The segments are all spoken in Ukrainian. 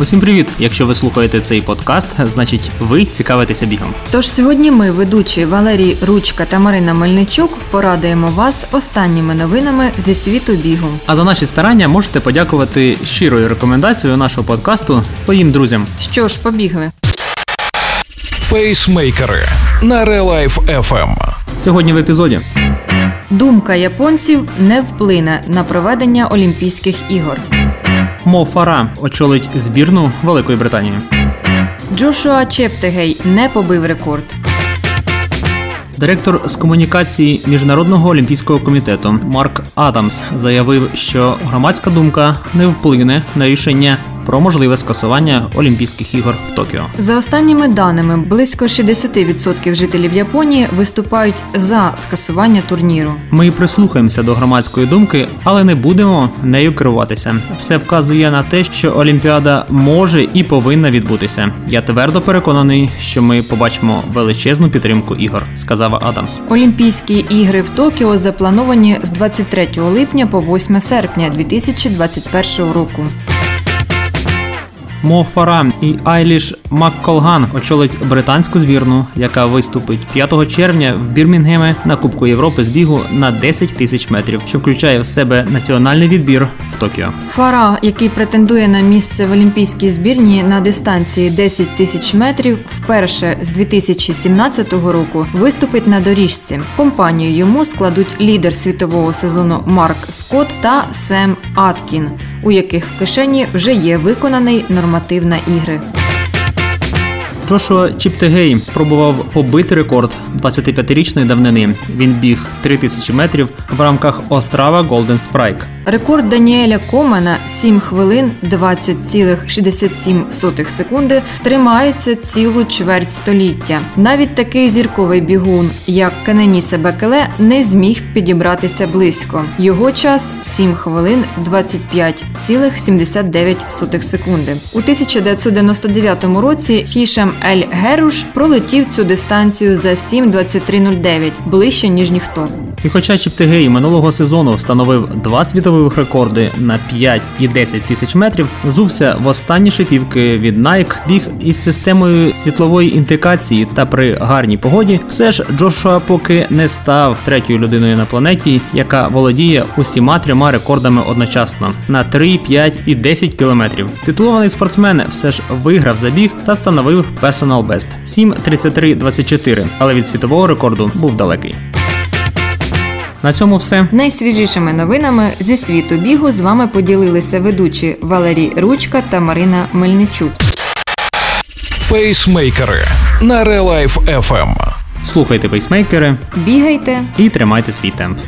Усім привіт! Якщо ви слухаєте цей подкаст, значить ви цікавитеся бігом. Тож сьогодні ми, ведучі Валерій Ручка та Марина Мельничук, порадуємо вас останніми новинами зі світу бігу. А за наші старання можете подякувати щирою рекомендацією нашого подкасту своїм друзям. Що ж, побігли. Пейсмейкери на Life FM. Сьогодні в епізоді Думка японців не вплине на проведення Олімпійських ігор. Мо Фара очолить збірну Великої Британії. Джошуа Чептегей не побив рекорд. Директор з комунікації Міжнародного олімпійського комітету Марк Адамс заявив, що громадська думка не вплине на рішення про можливе скасування Олімпійських ігор в Токіо. За останніми даними, близько 60% жителів Японії виступають за скасування турніру. Ми прислухаємося до громадської думки, але не будемо нею керуватися. Все вказує на те, що Олімпіада може і повинна відбутися. Я твердо переконаний, що ми побачимо величезну підтримку ігор, сказав Адамс. Олімпійські ігри в Токіо заплановані з 23 липня по 8 серпня 2021 року. Мо Фара і Айліш Макколган очолить британську збірну, яка виступить 5 червня в Бірмінгемі на Кубку Європи з бігу на 10 тисяч метрів, що включає в себе національний відбір в Токіо. Фара, який претендує на місце в олімпійській збірні на дистанції 10 тисяч метрів, вперше з 2017 року виступить на доріжці. Компанію йому складуть лідер світового сезону Марк Скотт та Сем Аткін, у яких в кишені вже є виконаний норматив на ігри. Джошуа Чіптегей спробував побити рекорд 25-річної давнини. Він біг 3000 метрів в рамках Острава Golden Sprike. Рекорд Даніеля Комена 7 хвилин 20,67 секунди тримається цілу чверть століття. Навіть такий зірковий бігун, як Кененісе Бекеле, не зміг підібратися близько. Його час 7 хвилин 25,79 секунди. У 1999 році Хішам Ель Геруш пролетів цю дистанцію за 7.23.09, ближче ніж ніхто. І хоча Чіптегей минулого сезону встановив два світових рекорди на 5 і 10 тисяч метрів, зувся в останні шипівки від Nike, біг із системою світлової інтеграції та при гарній погоді, все ж Джошуа поки не став третьою людиною на планеті, яка володіє усіма трьома рекордами одночасно на 3, 5 і 10 кілометрів. Титулований спортсмен все ж виграв забіг та встановив персонал бест 7.33.24, але від світового рекорду був далекий. На цьому все. Найсвіжішими новинами зі світу бігу з вами поділилися ведучі Валерій Ручка та Марина Мельничук. Пейсмейкери на Real Life FM. Слухайте пейсмейкери Бігайте, і тримайте свій темп.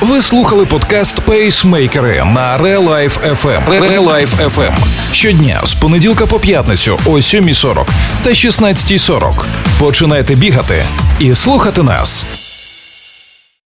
Ви слухали подкаст Пейсмейкери на Real Life FM. Real Life FM. Щодня з понеділка по п'ятницю о 7.40 та 16.40. Починайте бігати і слухати нас.